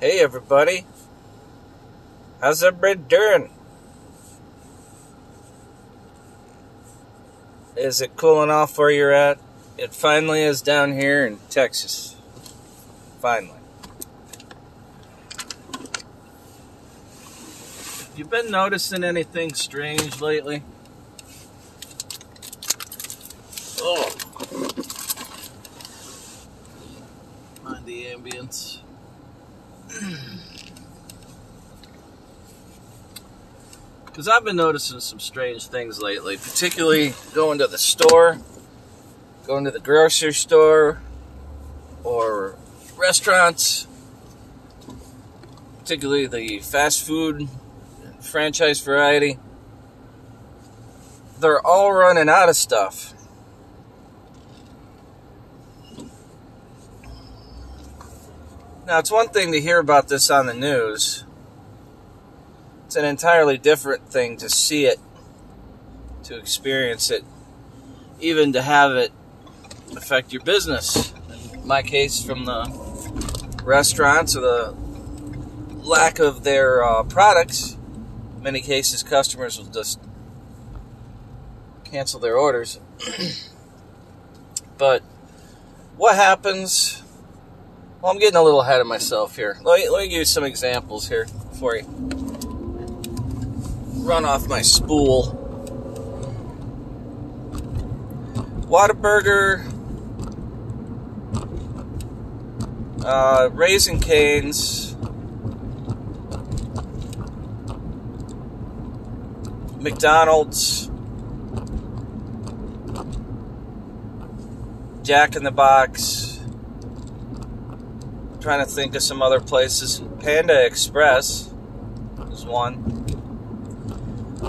Hey everybody. How's everybody doing? Is it cooling off where you're at? It finally is down here in Texas. Finally. You been noticing anything strange lately? Oh. Mind the ambience. Because I've been noticing some strange things lately, particularly going to the store, going to the grocery store, or restaurants, particularly the fast food franchise variety. They're all running out of stuff. Now, it's one thing to hear about this on the news, it's an entirely different thing to see it, to experience it, even to have it affect your business. In my case, from the restaurants or the lack of their uh, products, in many cases, customers will just cancel their orders. but what happens? Well, I'm getting a little ahead of myself here. Let me, let me give you some examples here for you run off my spool. Whataburger, uh, Raising Cane's, McDonald's, Jack in the Box. Trying to think of some other places. Panda Express is one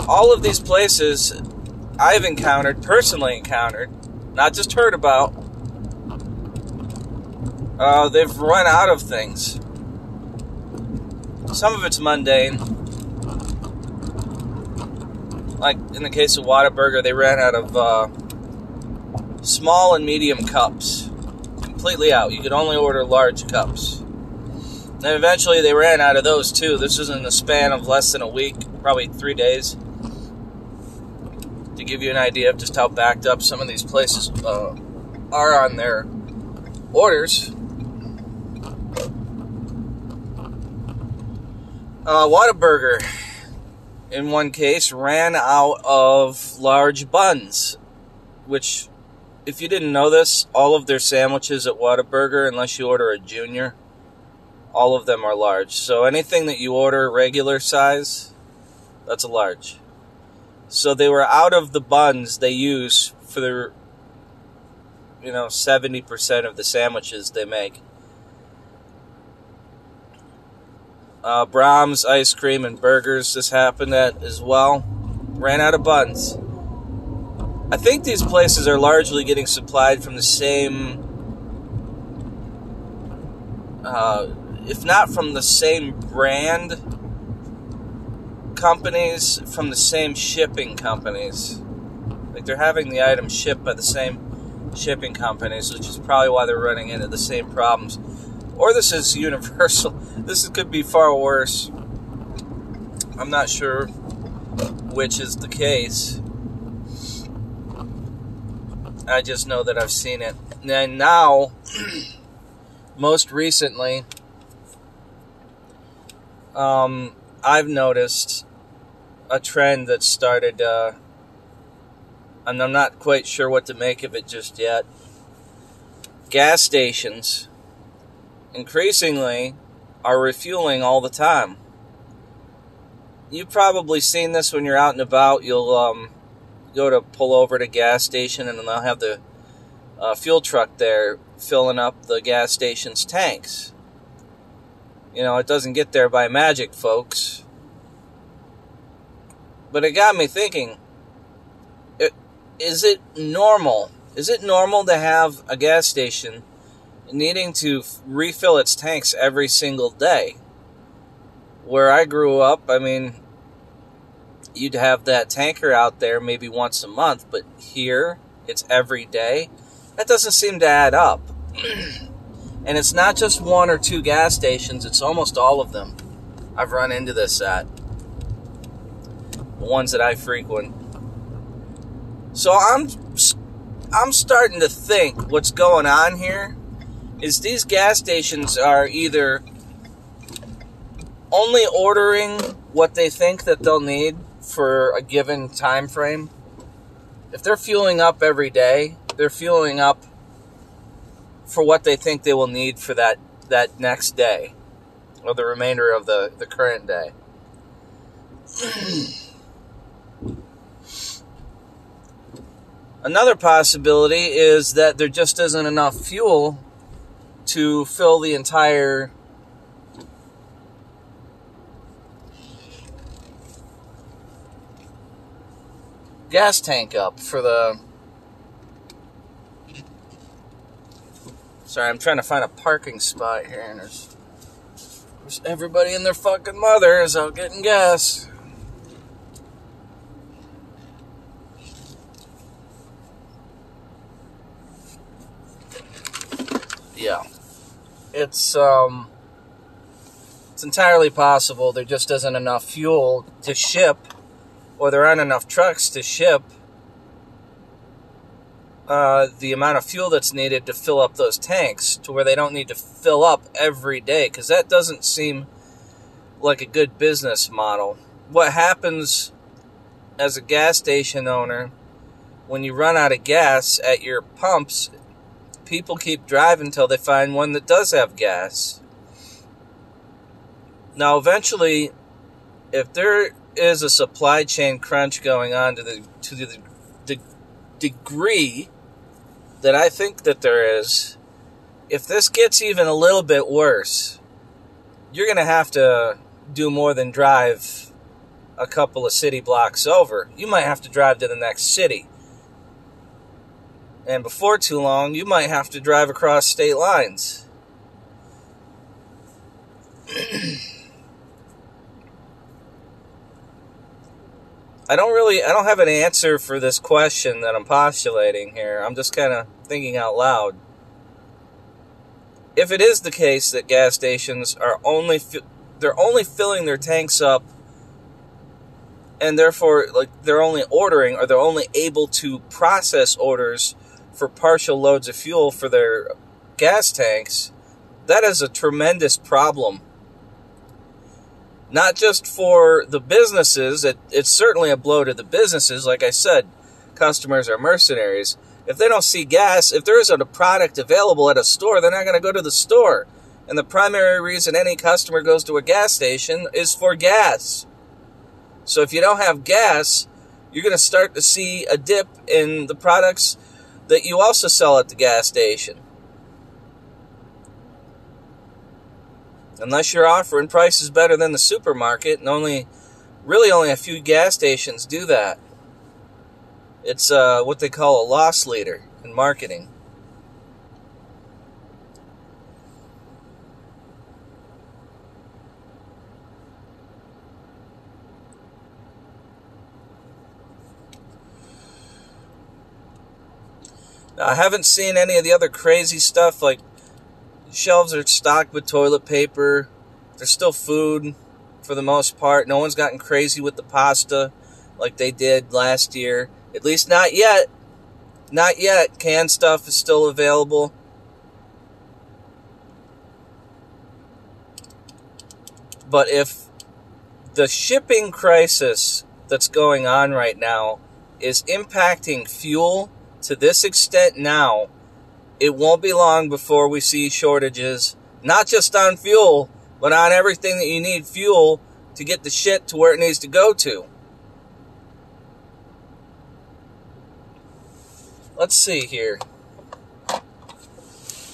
all of these places I've encountered, personally encountered, not just heard about, uh, they've run out of things. Some of it's mundane. Like in the case of Whataburger, they ran out of uh, small and medium cups. Completely out. You could only order large cups. And eventually they ran out of those too. This was in the span of less than a week, probably three days to give you an idea of just how backed up some of these places uh, are on their orders. Uh, Whataburger, in one case, ran out of large buns, which, if you didn't know this, all of their sandwiches at Whataburger, unless you order a junior, all of them are large. So anything that you order regular size, that's a large. So they were out of the buns they use for their, you know, 70% of the sandwiches they make. Uh, Braum's Ice Cream and Burgers, this happened at as well. Ran out of buns. I think these places are largely getting supplied from the same, uh, if not from the same brand, companies from the same shipping companies. Like they're having the items shipped by the same shipping companies, which is probably why they're running into the same problems. Or this is universal. This could be far worse. I'm not sure which is the case. I just know that I've seen it. And now, most recently, um, I've noticed a trend that started, uh, and I'm not quite sure what to make of it just yet. Gas stations increasingly are refueling all the time. You've probably seen this when you're out and about. You'll um, go to pull over at a gas station, and they'll have the uh, fuel truck there filling up the gas station's tanks. You know, it doesn't get there by magic, folks. But it got me thinking is it normal? Is it normal to have a gas station needing to refill its tanks every single day? Where I grew up, I mean, you'd have that tanker out there maybe once a month, but here it's every day. That doesn't seem to add up. And it's not just one or two gas stations, it's almost all of them. I've run into this at the ones that I frequent. So I'm I'm starting to think what's going on here is these gas stations are either only ordering what they think that they'll need for a given time frame. If they're fueling up every day, they're fueling up for what they think they will need for that that next day or the remainder of the, the current day. Another possibility is that there just isn't enough fuel to fill the entire gas tank up for the Sorry, I'm trying to find a parking spot here and there's, there's everybody and their fucking mother is out getting gas. yeah, it's um, it's entirely possible there just isn't enough fuel to ship, or there aren't enough trucks to ship uh, the amount of fuel that's needed to fill up those tanks to where they don't need to fill up every day because that doesn't seem like a good business model. What happens as a gas station owner when you run out of gas at your pumps people keep driving until they find one that does have gas. Now, eventually, if there is a supply chain crunch going on to the to the, the degree that I think that there is, if this gets even a little bit worse, you're going to have to do more than drive a couple of city blocks over. You might have to drive to the next city. And before too long, you might have to drive across state lines. I don't really, I don't have an answer for this question that I'm postulating here. I'm just kind of thinking out loud. If it is the case that gas stations are only, they're only filling their tanks up and therefore like they're only ordering or they're only able to process orders for partial loads of fuel for their gas tanks, that is a tremendous problem. Not just for the businesses, it, it's certainly a blow to the businesses. Like I said, customers are mercenaries. If they don't see gas, if there isn't a product available at a store, they're not going to go to the store. And the primary reason any customer goes to a gas station is for gas. So if you don't have gas, you're going to start to see a dip in the products that you also sell at the gas station. Unless you're offering prices better than the supermarket, and only, really only a few gas stations do that. It's uh, what they call a loss leader in marketing. Now, I haven't seen any of the other crazy stuff like shelves are stocked with toilet paper. There's still food for the most part. No one's gotten crazy with the pasta like they did last year. At least not yet. Not yet. Canned stuff is still available. But if the shipping crisis that's going on right now is impacting fuel to this extent now, it won't be long before we see shortages, not just on fuel, but on everything that you need fuel to get the shit to where it needs to go to. Let's see here.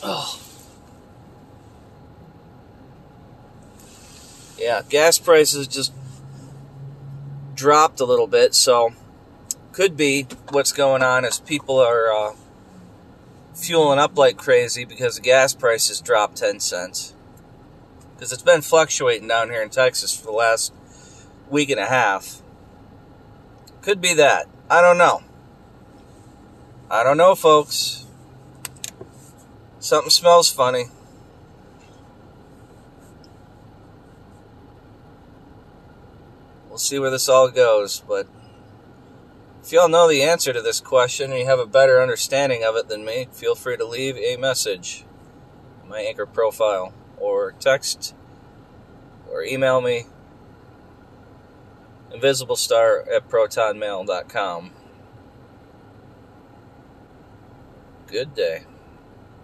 Oh. Yeah, gas prices just dropped a little bit, so could be what's going on is people are uh, fueling up like crazy because the gas prices dropped 10 cents. Because it's been fluctuating down here in Texas for the last week and a half. Could be that. I don't know. I don't know, folks. Something smells funny. We'll see where this all goes, but if y'all know the answer to this question and you have a better understanding of it than me, feel free to leave a message my anchor profile or text or email me invisiblestar at protonmail.com. Good day.